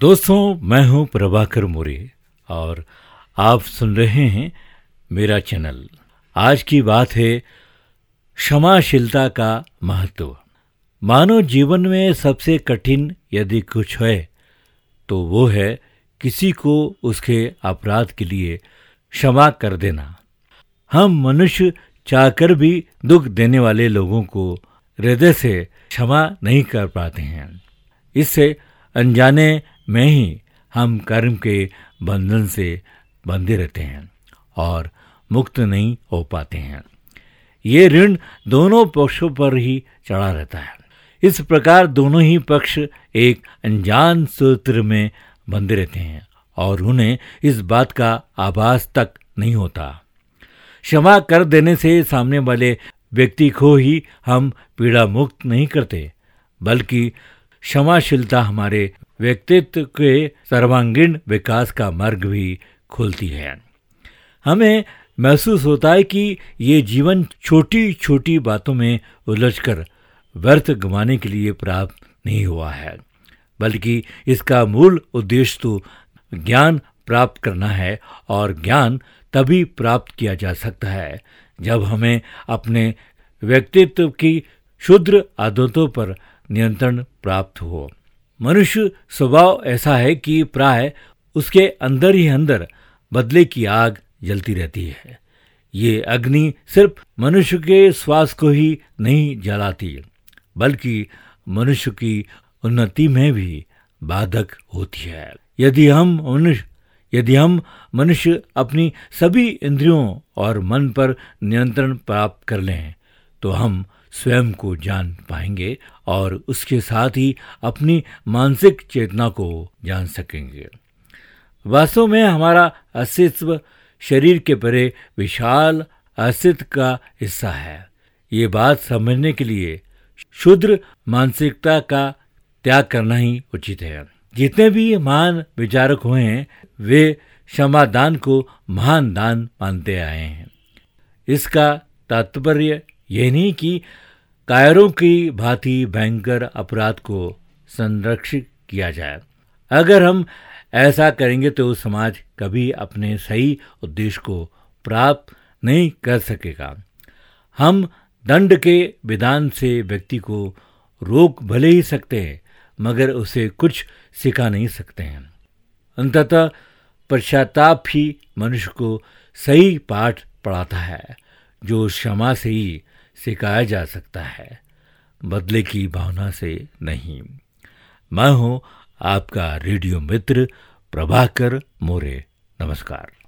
दोस्तों, मैं हूँ प्रभाकर मोरे और आप सुन रहे हैं मेरा चैनल। आज की बात है क्षमाशीलता का महत्व। मानव जीवन में सबसे कठिन यदि कुछ है तो वो है किसी को उसके अपराध के लिए क्षमा कर देना। हम मनुष्य चाहकर भी दुख देने वाले लोगों को हृदय से क्षमा नहीं कर पाते हैं। इससे अनजाने में ही हम कर्म के बंधन से बंधे रहते हैं और मुक्त नहीं हो पाते हैं। ये ऋण दोनों पक्षों पर ही चढ़ा रहता है। इस प्रकार दोनों ही पक्ष एक अनजान सूत्र में बंधे रहते हैं और उन्हें इस बात का आभास तक नहीं होता। क्षमा कर देने से सामने वाले व्यक्ति को ही हम पीड़ा मुक्त नहीं करते, बल्कि क्षमाशीलता हमारे व्यक्तित्व के सर्वांगीण विकास का मार्ग भी खोलती है। हमें महसूस होता है कि ये जीवन छोटी छोटी बातों में उलझकर व्यर्थ गंवाने के लिए प्राप्त नहीं हुआ है, बल्कि इसका मूल उद्देश्य तो ज्ञान प्राप्त करना है और ज्ञान तभी प्राप्त किया जा सकता है जब हमें अपने व्यक्तित्व की शुद्र आदतों पर नियंत्रण प्राप्त हो। मनुष्य स्वभाव ऐसा है कि प्राय उसके अंदर ही अंदर बदले की आग जलती रहती है। ये अग्नि सिर्फ़ मनुष्य के श्वास को ही नहीं जलाती, बल्कि मनुष्य की उन्नति में भी बाधक होती है। यदि हम मनुष्य यदि हम मनुष्य अपनी सभी इंद्रियों और मन पर नियंत्रण प्राप्त कर लें तो हम स्वयं को जान पाएँगे और उसके साथ ही अपनी मानसिक चेतना को जान सकेंगे। वास्तव में हमारा अस्तित्व शरीर के परे विशाल अस्तित्व का हिस्सा है। ये बात समझने के लिए शुद्र मानसिकता का त्याग करना ही उचित है। जितने भी महान विचारक हुए हैं, वे क्षमादान को महान दान मानते आए हैं। इसका तात्पर्य यह नहीं कि कायरों की भांति भयंकर अपराध को संरक्षित किया जाए। अगर हम ऐसा करेंगे तो समाज कभी अपने सही उद्देश्य को प्राप्त नहीं कर सकेगा। हम दंड के विधान से व्यक्ति को रोक भले ही सकते हैं, मगर उसे कुछ सिखा नहीं सकते हैं। अंततः पश्चाताप ही मनुष्य को सही पाठ पढ़ाता है। जो क्षमा से ही सिखाया जा सकता है, बदले की भावना से नहीं। मैं हूँ आपका रेडियो मित्र प्रभाकर मोरे। नमस्कार।